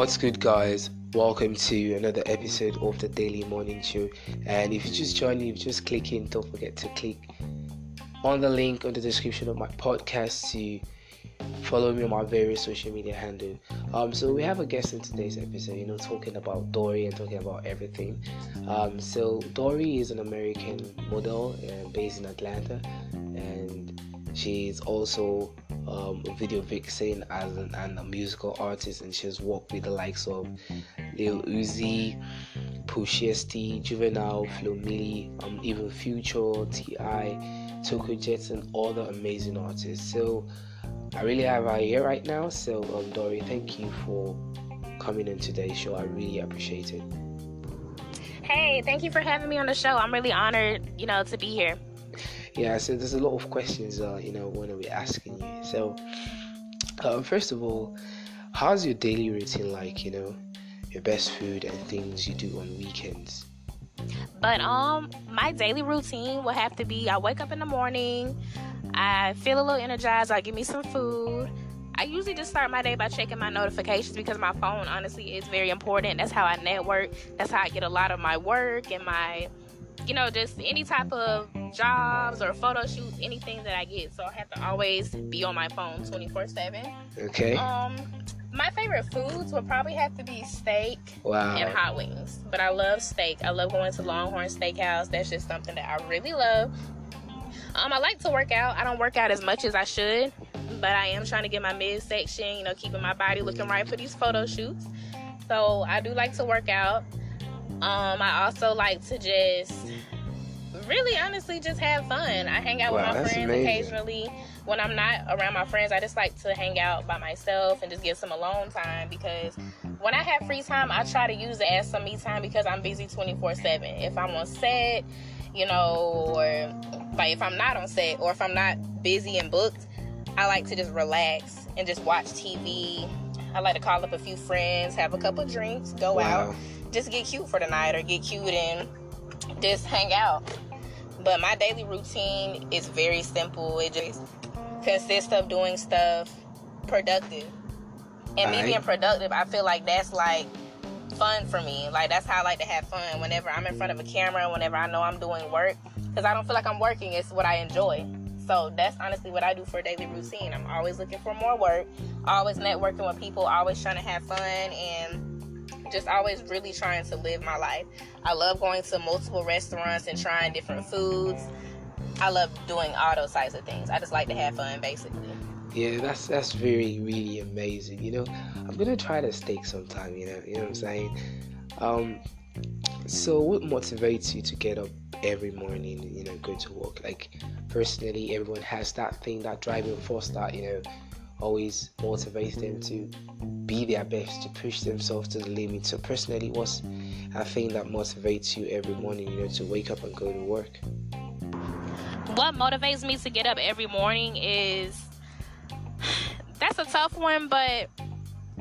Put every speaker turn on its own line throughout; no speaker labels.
What's good, guys? Welcome to another episode of the Daily Morning Show. And if you just join me, just click in. Don't forget to click on the link on the description of my podcast to follow me on my various social media handle. Um, so we have a guest in today's episode, you know, talking about Dory and talking about everything. Um, so Dory is an American model uh, based in Atlanta, and she's also um, a video vixen as an, and a musical artist, and she's worked with the likes of Lil Uzi, Pusha Juvenile, Flo Milli, um, even Future, T.I., Tokyo Jetz, and other amazing artists. So I really have her here right now. So um, Dory, thank you for coming in today's show. I really appreciate it.
Hey, thank you for having me on the show. I'm really honored, you know, to be here.
Yeah, so there's a lot of questions, uh, you know, to be asking you. So, um, first of all, how's your daily routine like? You know, your best food and things you do on weekends.
But um, my daily routine will have to be: I wake up in the morning, I feel a little energized, I give me some food. I usually just start my day by checking my notifications because my phone honestly is very important. That's how I network. That's how I get a lot of my work and my you know, just any type of jobs or photo shoots, anything that I get. So I have to always be on my phone 24 7.
Okay.
Um, my favorite foods would probably have to be steak
wow.
and hot wings. But I love steak. I love going to Longhorn Steakhouse. That's just something that I really love. Um, I like to work out. I don't work out as much as I should, but I am trying to get my midsection, you know, keeping my body looking right for these photo shoots. So I do like to work out. Um, I also like to just really honestly just have fun. I hang out
Wow,
with my friends
amazing.
occasionally. When I'm not around my friends, I just like to hang out by myself and just get some alone time because when I have free time, I try to use it as some me time because I'm busy 24 7. If I'm on set, you know, or like if I'm not on set or if I'm not busy and booked, I like to just relax and just watch TV. I like to call up a few friends, have a couple drinks, go
Wow.
out, just get cute for the night or get cute and just hang out. But my daily routine is very simple. It just consists of doing stuff productive. And me being productive, I feel like that's like fun for me. Like that's how I like to have fun. Whenever I'm in front of a camera, whenever I know I'm doing work, because I don't feel like I'm working. It's what I enjoy. So that's honestly what I do for a daily routine. I'm always looking for more work, always networking with people, always trying to have fun, and just always really trying to live my life. I love going to multiple restaurants and trying different foods. I love doing all those types of things. I just like to have fun, basically.
Yeah, that's that's very really amazing. You know, I'm gonna try the steak sometime. You know, you know what I'm saying. Um, so what motivates you to get up every morning? You know, go to work. Like personally, everyone has that thing, that driving force that you know always motivates them to be their best, to push themselves to the limit. So personally, what's a thing that motivates you every morning? You know, to wake up and go to work.
what motivates me to get up every morning is that's a tough one, but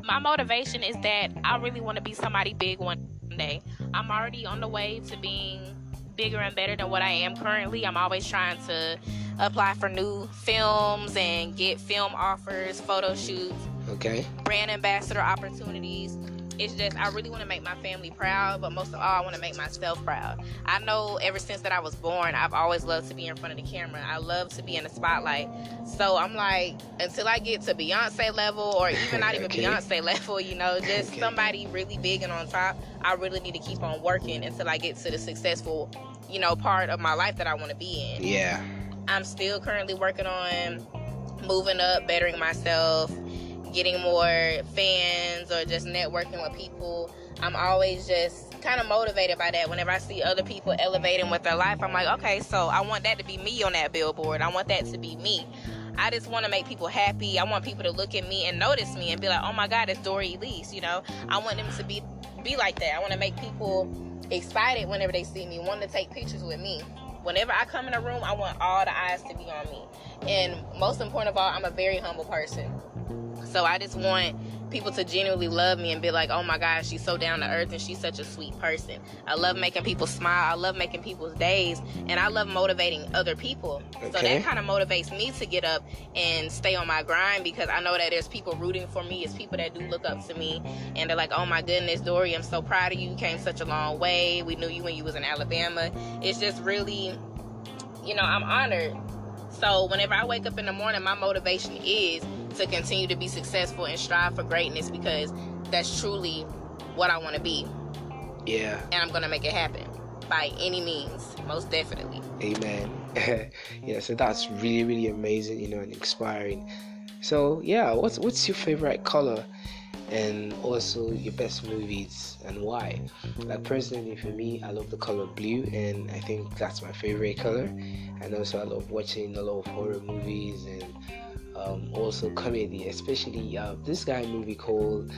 my motivation is that I really want to be somebody big one day. I'm already on the way to being bigger and better than what I am currently. I'm always trying to apply for new films and get film offers, photo shoots,
Okay.
brand ambassador opportunities. It's just I really want to make my family proud, but most of all, I want to make myself proud. I know ever since that I was born, I've always loved to be in front of the camera. I love to be in the spotlight. So I'm like, until I get to Beyonce level, or even not even
Okay.
Beyonce level, you know, just
Okay.
somebody really big and on top. I really need to keep on working until I get to the successful, you know, part of my life that I want to be in.
Yeah.
I'm still currently working on moving up, bettering myself, getting more fans, or just networking with people. I'm always just kind of motivated by that. Whenever I see other people elevating with their life, I'm like, okay, so I want that to be me on that billboard. I want that to be me. I just want to make people happy. I want people to look at me and notice me and be like, oh my God, it's Dory Elise. You know, I want them to be be like that. I want to make people excited whenever they see me, want to take pictures with me. Whenever I come in a room, I want all the eyes to be on me. And most important of all, I'm a very humble person. So I just want people to genuinely love me and be like, oh my gosh, she's so down to earth and she's such a sweet person. I love making people smile. I love making people's days. And I love motivating other people. Okay. So that kind of motivates me to get up and stay on my grind because I know that there's people rooting for me. It's people that do look up to me and they're like, oh my goodness, Dory, I'm so proud of you. You came such a long way. We knew you when you was in Alabama. It's just really, you know, I'm honored. So whenever I wake up in the morning, my motivation is to continue to be successful and strive for greatness because that's truly what I want to be.
Yeah.
And I'm going to make it happen by any means, most definitely.
Amen. yeah, so that's really, really amazing, you know, and inspiring. So, yeah, what's what's your favorite color? and also your best movies and why. Like personally for me, I love the color blue, and I think that's my favorite color. And also, I love watching a lot of horror movies and um, also comedy, especially uh, this guy movie called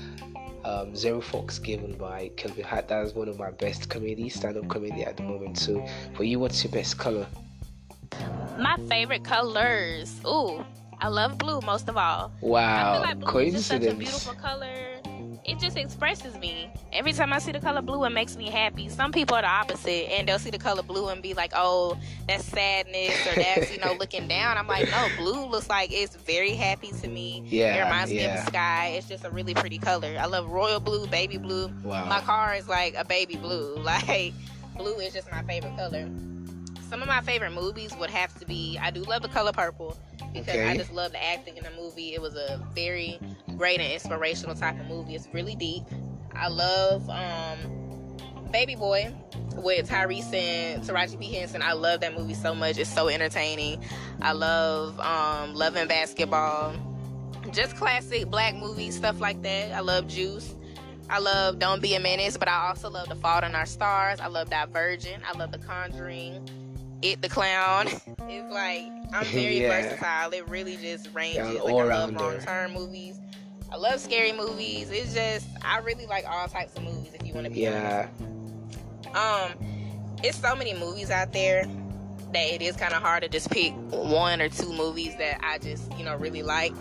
um, Zero Fox Given by Kelvin Hart. That is one of my best comedy, stand-up comedy at the moment. So, for you, what's your best color?
My favorite colors. Ooh, I love blue most of all.
Wow,
I feel like blue
coincidence.
Is such a beautiful color it just expresses me. Every time I see the color blue, it makes me happy. Some people are the opposite, and they'll see the color blue and be like, "Oh, that's sadness," or "That's you know looking down." I'm like, no, blue looks like it's very happy to me.
Yeah,
it reminds
yeah.
me of the sky. It's just a really pretty color. I love royal blue, baby blue.
Wow.
My car is like a baby blue. Like blue is just my favorite color. Some of my favorite movies would have to be. I do love the color purple because okay. I just love the acting in the movie. It was a very great and inspirational type of movie. It's really deep. I love um, Baby Boy with Tyrese and Taraji P Henson. I love that movie so much. It's so entertaining. I love um, Love and Basketball. Just classic black movies, stuff like that. I love Juice. I love Don't Be a Menace, but I also love The Fault in Our Stars. I love Divergent. I love The Conjuring. It the Clown. it's like I'm very yeah. versatile. It really just ranges. Yeah, like I love long term movies. I love scary movies. It's just I really like all types of movies. If you want to be
yeah.
honest. Um, it's so many movies out there that it is kind of hard to just pick one or two movies that I just you know really like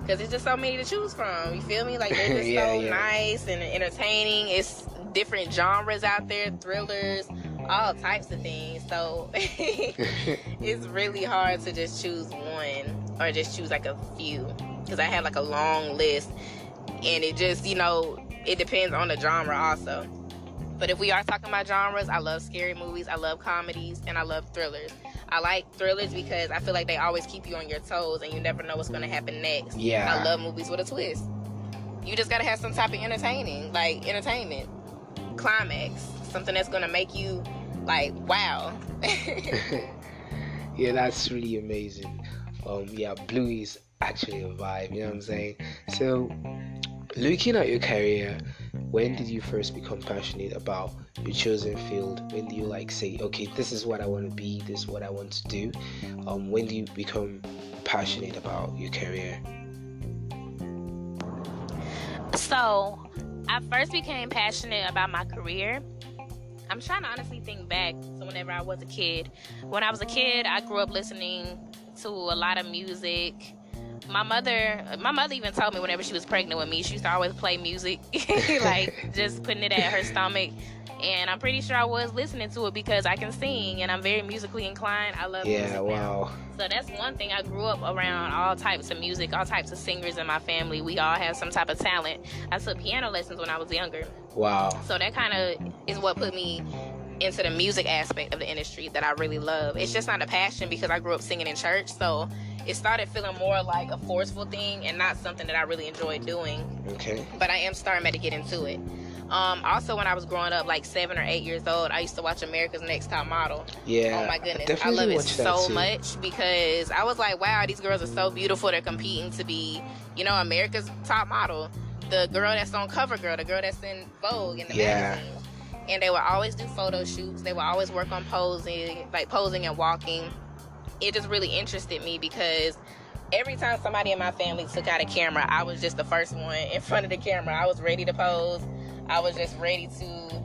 because it's just so many to choose from. You feel me? Like they're just yeah, so yeah. nice and entertaining. It's different genres out there, thrillers, all types of things. So it's really hard to just choose one or just choose like a few because I have like a long list and it just, you know, it depends on the genre also. But if we are talking about genres, I love scary movies, I love comedies, and I love thrillers. I like thrillers because I feel like they always keep you on your toes and you never know what's going to happen next.
Yeah.
I love movies with a twist. You just got to have some type of entertaining, like entertainment, climax, something that's going to make you like, wow.
yeah, that's really amazing. Um, yeah, Blue is actually a vibe, you know what I'm saying? So, looking at your career, when did you first become passionate about your chosen field? When do you like say, okay, this is what I want to be, this is what I want to do? Um, when do you become passionate about your career?
So, I first became passionate about my career. I'm trying to honestly think back to whenever I was a kid. When I was a kid, I grew up listening to a lot of music. My mother my mother even told me whenever she was pregnant with me she used to always play music like just putting it at her stomach. And i'm pretty sure i was listening to it because i can sing and i'm very musically inclined. I love
yeah
music
wow.
Now. so that's one thing i grew up around all types of music all types of singers in my family. We all have some type of talent. I took piano lessons when i was younger.
Wow.
So that kind of is what put me into the music aspect of the industry that I really love. It's just not a passion because I grew up singing in church, so it started feeling more like a forceful thing and not something that I really enjoyed doing.
Okay.
But I am starting to get into it. Um, also, when I was growing up, like seven or eight years old, I used to watch America's Next Top Model.
Yeah.
Oh my goodness, I, I love it so much because I was like, wow, these girls are so beautiful. They're competing to be, you know, America's top model. The girl that's on CoverGirl, the girl that's in Vogue in the yeah. magazine. And they would always do photo shoots. They would always work on posing, like posing and walking it just really interested me because every time somebody in my family took out a camera, I was just the first one in front of the camera. I was ready to pose. I was just ready to,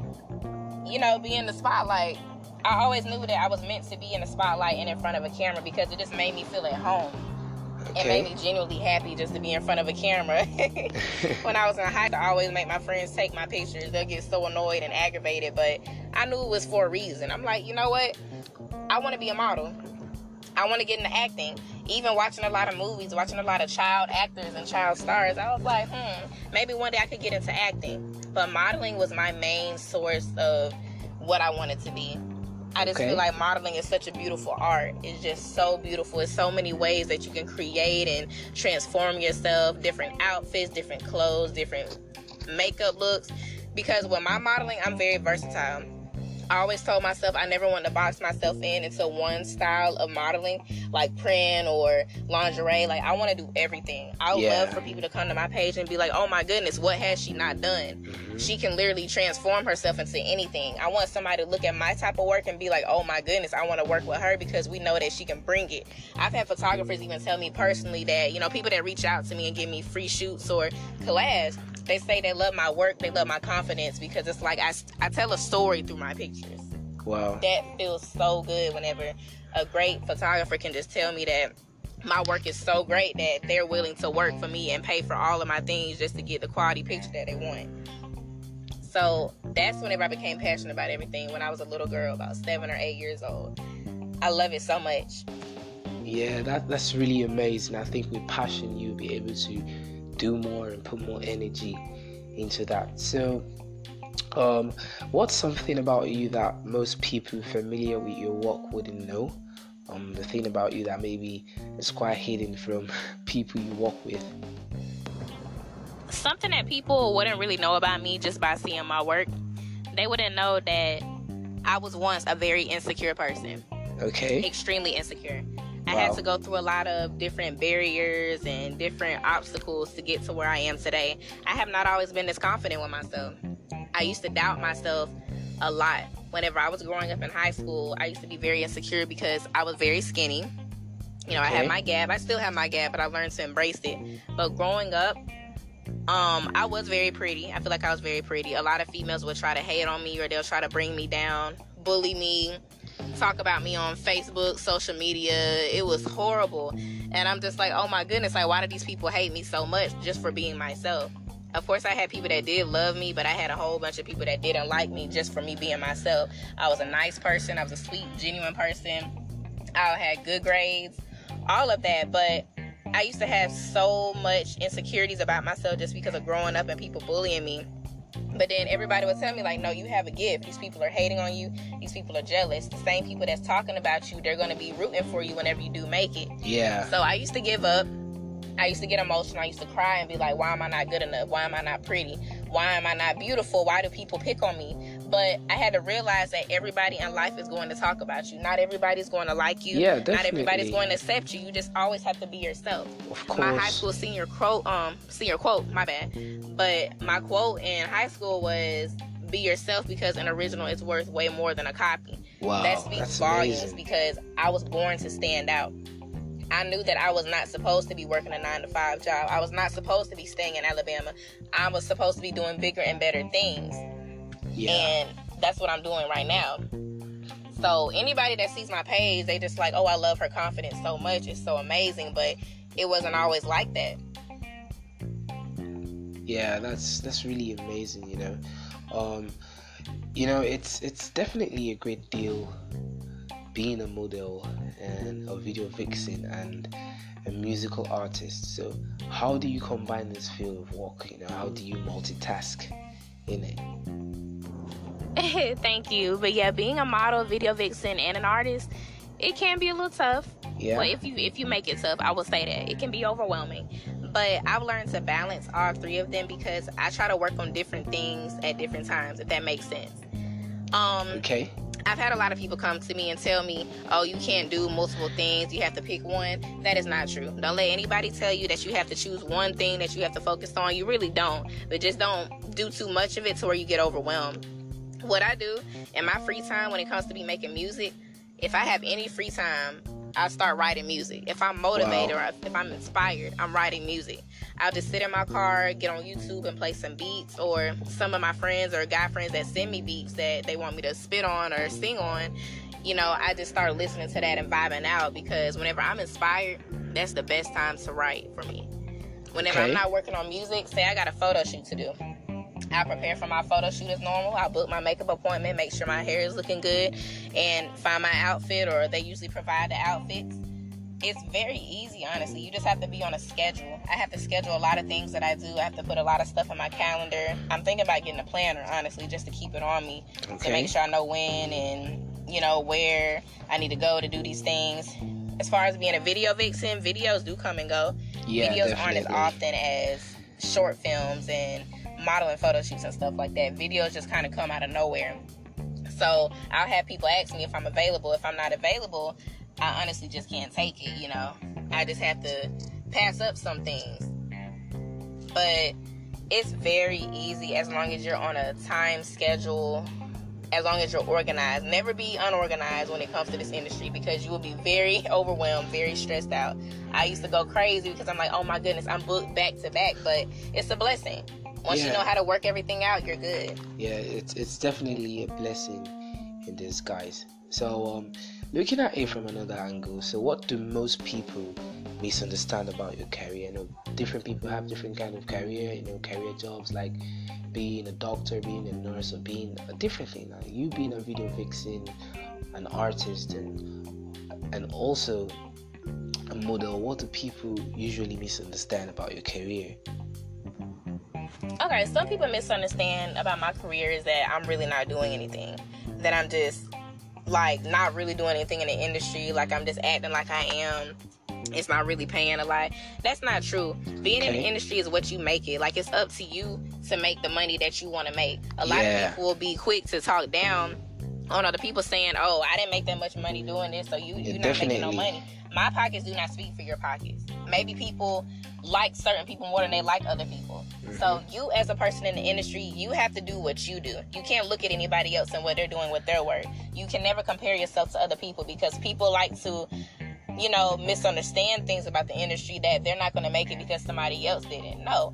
you know, be in the spotlight. I always knew that I was meant to be in the spotlight and in front of a camera because it just made me feel at home. Okay. It made me genuinely happy just to be in front of a camera. when I was in high I always make my friends take my pictures. They'll get so annoyed and aggravated, but I knew it was for a reason. I'm like, you know what? I want to be a model. I want to get into acting. Even watching a lot of movies, watching a lot of child actors and child stars, I was like, hmm, maybe one day I could get into acting. But modeling was my main source of what I wanted to be. I just okay. feel like modeling is such a beautiful art. It's just so beautiful. It's so many ways that you can create and transform yourself, different outfits, different clothes, different makeup looks. Because with my modeling, I'm very versatile. I always told myself I never wanted to box myself in into one style of modeling, like print or lingerie. Like I want to do everything. I would yeah. love for people to come to my page and be like, "Oh my goodness, what has she not done?" Mm-hmm. She can literally transform herself into anything. I want somebody to look at my type of work and be like, "Oh my goodness, I want to work with her because we know that she can bring it." I've had photographers even tell me personally that you know people that reach out to me and give me free shoots or collabs they say they love my work, they love my confidence because it's like I, I tell a story through my pictures.
Wow.
That feels so good whenever a great photographer can just tell me that my work is so great that they're willing to work for me and pay for all of my things just to get the quality picture that they want. So that's whenever I became passionate about everything when I was a little girl, about seven or eight years old. I love it so much.
Yeah, that that's really amazing. I think with passion you'll be able to do more and put more energy into that. So, um, what's something about you that most people familiar with your work wouldn't know? Um, the thing about you that maybe is quite hidden from people you work with.
Something that people wouldn't really know about me just by seeing my work. They wouldn't know that I was once a very insecure person.
Okay.
Extremely insecure. I wow. had to go through a lot of different barriers and different obstacles to get to where I am today. I have not always been this confident with myself. I used to doubt myself a lot. Whenever I was growing up in high school, I used to be very insecure because I was very skinny. You know, okay. I had my gap. I still have my gap, but I learned to embrace it. But growing up, um, I was very pretty. I feel like I was very pretty. A lot of females would try to hate on me or they'll try to bring me down, bully me, talk about me on Facebook, social media. It was horrible. And I'm just like, oh my goodness, like, why do these people hate me so much just for being myself? Of course, I had people that did love me, but I had a whole bunch of people that didn't like me just for me being myself. I was a nice person, I was a sweet, genuine person. I had good grades, all of that. But I used to have so much insecurities about myself just because of growing up and people bullying me but then everybody would tell me, like, no, you have a gift. These people are hating on you. These people are jealous. The same people that's talking about you, they're going to be rooting for you whenever you do make it.
Yeah.
So I used to give up. I used to get emotional. I used to cry and be like, why am I not good enough? Why am I not pretty? Why am I not beautiful? Why do people pick on me? But I had to realize that everybody in life is going to talk about you. Not everybody's going to like you.
Yeah, definitely.
Not everybody's going to accept you. You just always have to be yourself.
Of course.
My high school senior quote, um, senior quote, my bad. But my quote in high school was be yourself because an original is worth way more than a copy.
Wow.
That speaks
that's
volumes
amazing.
because I was born to stand out. I knew that I was not supposed to be working a nine to five job. I was not supposed to be staying in Alabama. I was supposed to be doing bigger and better things.
Yeah.
And that's what I'm doing right now. So anybody that sees my page, they just like, oh, I love her confidence so much. It's so amazing. But it wasn't always like that.
Yeah, that's that's really amazing. You know, um, you know, it's it's definitely a great deal being a model and a video vixen and a musical artist. So, how do you combine this field of work? You know, how do you multitask in it?
Thank you. But yeah, being a model, video vixen, and an artist, it can be a little tough.
Yeah.
Well, if you if you make it tough, I will say that it can be overwhelming. But I've learned to balance all three of them because I try to work on different things at different times. If that makes sense. Um,
okay.
I've had a lot of people come to me and tell me, "Oh, you can't do multiple things. You have to pick one." That is not true. Don't let anybody tell you that you have to choose one thing that you have to focus on. You really don't. But just don't do too much of it to where you get overwhelmed what I do in my free time when it comes to be making music, if I have any free time, I start writing music. If I'm motivated wow. or if I'm inspired, I'm writing music. I'll just sit in my car, get on YouTube and play some beats, or some of my friends or guy friends that send me beats that they want me to spit on or sing on. You know, I just start listening to that and vibing out because whenever I'm inspired, that's the best time to write for me. Whenever okay. I'm not working on music, say I got a photo shoot to do. I prepare for my photo shoot as normal. I book my makeup appointment, make sure my hair is looking good, and find my outfit, or they usually provide the outfits. It's very easy, honestly. You just have to be on a schedule. I have to schedule a lot of things that I do. I have to put a lot of stuff in my calendar. I'm thinking about getting a planner, honestly, just to keep it on me okay. to make sure I know when and you know where I need to go to do these things. As far as being a video vixen, videos do come and go. Yeah, videos definitely. aren't as often as short films and modeling photo shoots and stuff like that. Videos just kind of come out of nowhere. So I'll have people ask me if I'm available. If I'm not available, I honestly just can't take it, you know. I just have to pass up some things. But it's very easy as long as you're on a time schedule, as long as you're organized. Never be unorganized when it comes to this industry because you will be very overwhelmed, very stressed out. I used to go crazy because I'm like, oh my goodness, I'm booked back to back, but it's a blessing once yeah. you know how to work everything out, you're good.
Yeah, it's it's definitely a blessing in disguise. So, um, looking at it from another angle, so what do most people misunderstand about your career? You know, different people have different kind of career. You know, career jobs like being a doctor, being a nurse, or being a different thing. Like you being a video vixen, an artist, and and also a model. What do people usually misunderstand about your career?
Okay, some people misunderstand about my career is that I'm really not doing anything. That I'm just like not really doing anything in the industry. Like I'm just acting like I am. It's not really paying a lot. That's not true. Being okay. in the industry is what you make it. Like it's up to you to make the money that you want to make. A lot yeah. of people will be quick to talk down on other people saying, "Oh, I didn't make that much money doing this, so you you're not making no money." My pockets do not speak for your pockets. Maybe people like certain people more than they like other people. Mm-hmm. So you as a person in the industry, you have to do what you do. You can't look at anybody else and what they're doing with their work. You can never compare yourself to other people because people like to you know, misunderstand things about the industry that they're not going to make it because somebody else didn't. No.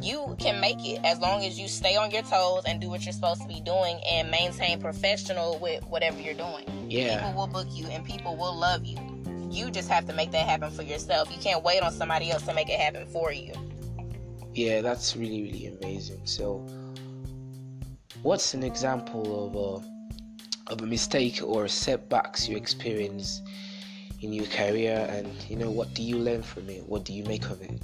You can make it as long as you stay on your toes and do what you're supposed to be doing and maintain professional with whatever you're doing. Yeah. People will book you and people will love you you just have to make that happen for yourself. You can't wait on somebody else to make it happen for you.
Yeah, that's really really amazing. So, what's an example of a of a mistake or setbacks you experience in your career, and you know what do you learn from it? What do you make of it?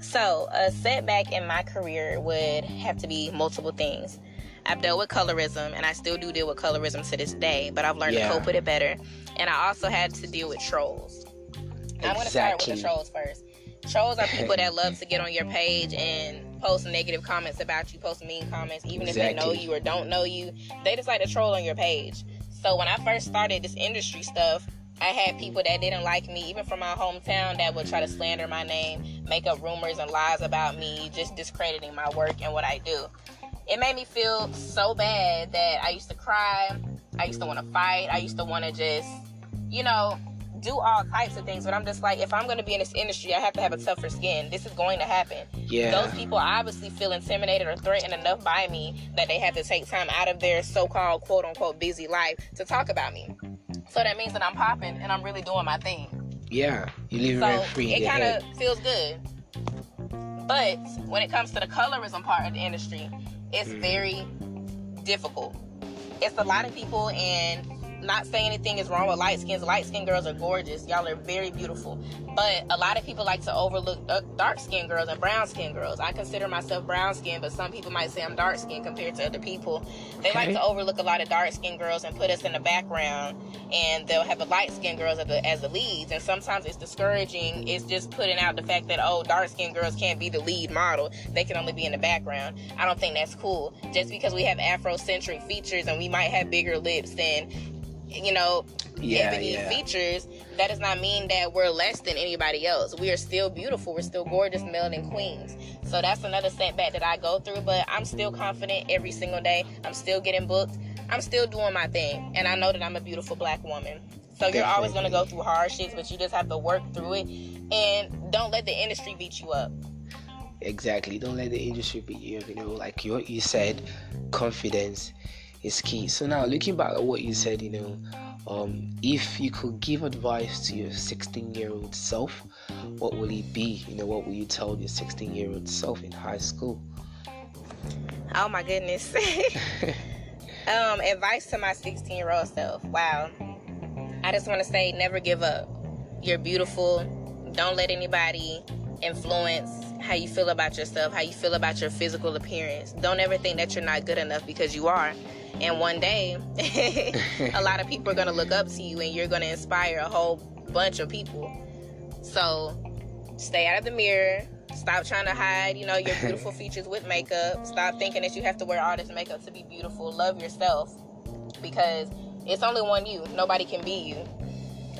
So, a setback in my career would have to be multiple things. I've dealt with colorism, and I still do deal with colorism to this day, but I've learned yeah. to cope with it better. And I also had to deal with trolls. Exactly. I'm going to start with the trolls first. Trolls are people that love to get on your page and post negative comments about you, post mean comments, even exactly. if they know you or don't know you. They just like to troll on your page. So when I first started this industry stuff, I had people that didn't like me, even from my hometown, that would try to slander my name, make up rumors and lies about me, just discrediting my work and what I do it made me feel so bad that I used to cry. I used to want to fight. I used to want to just, you know, do all types of things. But I'm just like, if I'm going to be in this industry, I have to have a tougher skin. This is going to happen. Yeah. Those people obviously feel intimidated or threatened enough by me that they have to take time out of their so-called quote unquote busy life to talk about me. So that means that I'm popping and I'm really doing my thing.
Yeah, you leave so it free.
It kind of feels good. But when it comes to the colorism part of the industry, it's mm. very difficult. It's a lot of people, and not saying anything is wrong with light skins. Light skinned girls are gorgeous. Y'all are very beautiful. But a lot of people like to overlook uh, dark skinned girls and brown skinned girls. I consider myself brown skinned, but some people might say I'm dark skinned compared to other people. They okay. like to overlook a lot of dark skinned girls and put us in the background, and they'll have the light skinned girls as the, as the leads. And sometimes it's discouraging. It's just putting out the fact that, oh, dark skinned girls can't be the lead model, they can only be in the background. I don't think that's cool. Just because we have Afrocentric features and we might have bigger lips than you know, yeah, ebony yeah. features, that does not mean that we're less than anybody else. We are still beautiful. We're still gorgeous, melanin queens. So that's another setback that I go through, but I'm still confident every single day. I'm still getting booked. I'm still doing my thing. And I know that I'm a beautiful black woman. So you're always going to go through hardships, but you just have to work through it. And don't let the industry beat you up.
Exactly. Don't let the industry beat you up. You know, like what you said, confidence is key. So now, looking back at what you said, you know, um, if you could give advice to your 16 year old self, what will it be? You know, what will you tell your 16 year old self in high school?
Oh my goodness. um, advice to my 16 year old self. Wow. I just want to say never give up. You're beautiful. Don't let anybody influence how you feel about yourself, how you feel about your physical appearance. Don't ever think that you're not good enough because you are. And one day, a lot of people are going to look up to you and you're going to inspire a whole bunch of people. So stay out of the mirror. Stop trying to hide, you know, your beautiful features with makeup. Stop thinking that you have to wear all this makeup to be beautiful. Love yourself because it's only one you. Nobody can be you.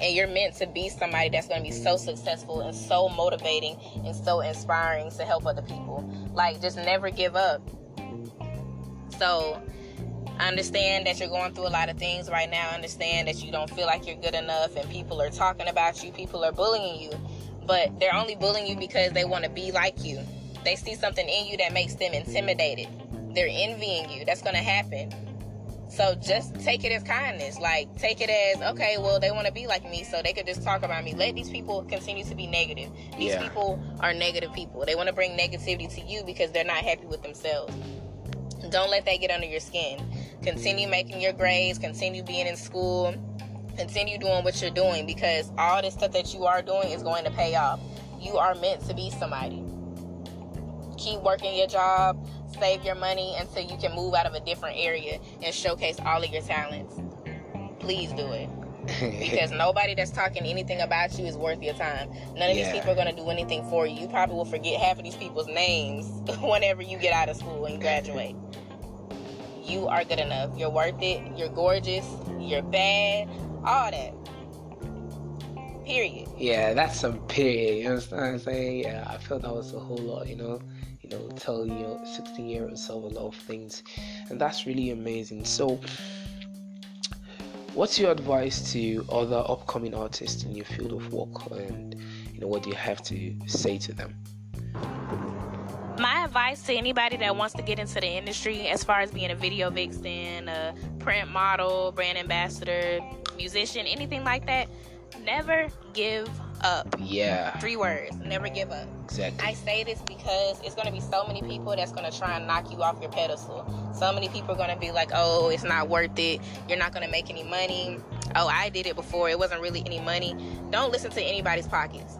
And you're meant to be somebody that's going to be so successful and so motivating and so inspiring to help other people. Like, just never give up. So, I understand that you're going through a lot of things right now. I understand that you don't feel like you're good enough and people are talking about you, people are bullying you. But they're only bullying you because they want to be like you. They see something in you that makes them intimidated. They're envying you. That's going to happen. So just take it as kindness. Like take it as okay, well they want to be like me, so they could just talk about me. Let these people continue to be negative. These yeah. people are negative people. They want to bring negativity to you because they're not happy with themselves. Don't let that get under your skin. Continue making your grades, continue being in school, continue doing what you're doing because all this stuff that you are doing is going to pay off. You are meant to be somebody. Keep working your job, save your money until you can move out of a different area and showcase all of your talents. Please do it. because nobody that's talking anything about you is worth your time. None of yeah. these people are going to do anything for you. You probably will forget half of these people's names whenever you get out of school and graduate. You are good enough. You're worth it. You're gorgeous. You're bad. All that. Period.
Yeah, that's some period. You know what I'm saying? Yeah, I felt that was a whole lot, you know you know tell your 16 year old self a lot of things and that's really amazing so what's your advice to other upcoming artists in your field of work and you know what do you have to say to them
advice to anybody that wants to get into the industry as far as being a video vixen a print model brand ambassador musician anything like that never give up.
Yeah.
Three words. Never give up.
Exactly.
I say this because it's going to be so many people that's going to try and knock you off your pedestal. So many people are going to be like, oh, it's not worth it. You're not going to make any money. Oh, I did it before. It wasn't really any money. Don't listen to anybody's pockets.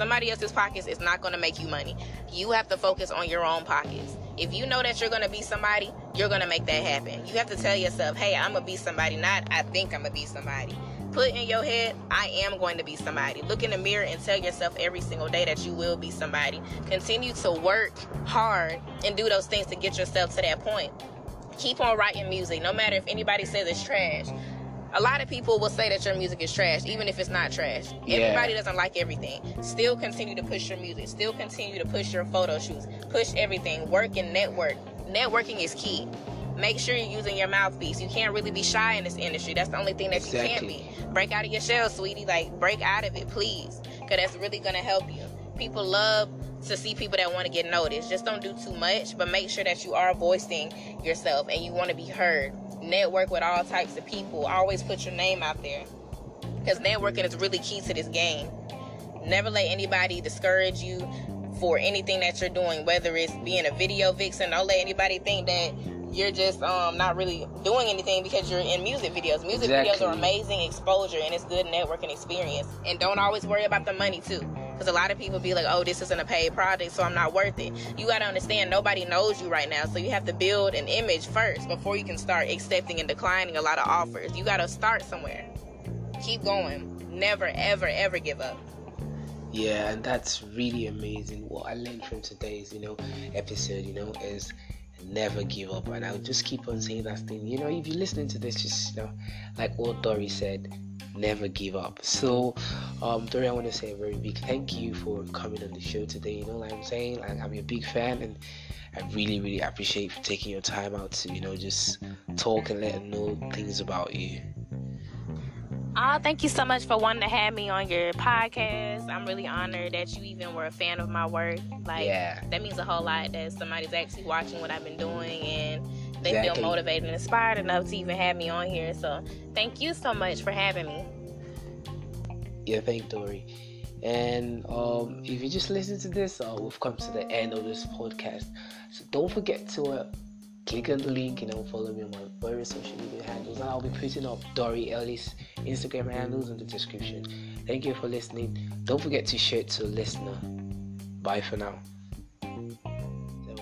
Somebody else's pockets is not going to make you money. You have to focus on your own pockets. If you know that you're going to be somebody, you're going to make that happen. You have to tell yourself, hey, I'm going to be somebody, not I think I'm going to be somebody put in your head, I am going to be somebody. Look in the mirror and tell yourself every single day that you will be somebody. Continue to work hard and do those things to get yourself to that point. Keep on writing music, no matter if anybody says it's trash. A lot of people will say that your music is trash, even if it's not trash. Yeah. Everybody doesn't like everything. Still continue to push your music. Still continue to push your photo shoots. Push everything. Work and network. Networking is key make sure you're using your mouthpiece. You can't really be shy in this industry. That's the only thing that exactly. you can't be. Break out of your shell, sweetie. Like, break out of it, please. Because that's really going to help you. People love to see people that want to get noticed. Just don't do too much, but make sure that you are voicing yourself and you want to be heard. Network with all types of people. Always put your name out there. Because networking is really key to this game. Never let anybody discourage you for anything that you're doing, whether it's being a video vixen. Don't let anybody think that you're just um, not really doing anything because you're in music videos. Music exactly. videos are amazing exposure and it's good networking experience. And don't always worry about the money too. Because a lot of people be like, oh, this isn't a paid project, so I'm not worth it. You got to understand, nobody knows you right now. So you have to build an image first before you can start accepting and declining a lot of offers. You got to start somewhere. Keep going. Never, ever, ever give up.
Yeah, and that's really amazing. What I learned from today's, you know, episode, you know, is never give up. And I'll just keep on saying that thing. You know, if you're listening to this, just you know, like what Dory said, never give up. So, um, Dory, I want to say a very big thank you for coming on the show today. You know, like I'm saying, like I'm your big fan, and I really, really appreciate for taking your time out to, you know, just talk and let them know things about you.
Oh, thank you so much for wanting to have me on your podcast. I'm really honored that you even were a fan of my work. Like, yeah. that means a whole lot that somebody's actually watching what I've been doing and they exactly. feel motivated and inspired enough to even have me on here. So, thank you so much for having me.
Yeah, thank Dory. And um, if you just listen to this, uh, we've come to the end of this podcast. So don't forget to uh, click on the link, you know, follow me on my various social media handles. And I'll be putting up Dory Ellis Instagram handles in the description. Thank you for listening. Don't forget to share it to a listener. Bye for now. So,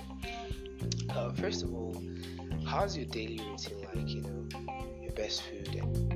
uh, first of all, how's your daily routine like? You know, your best food. And-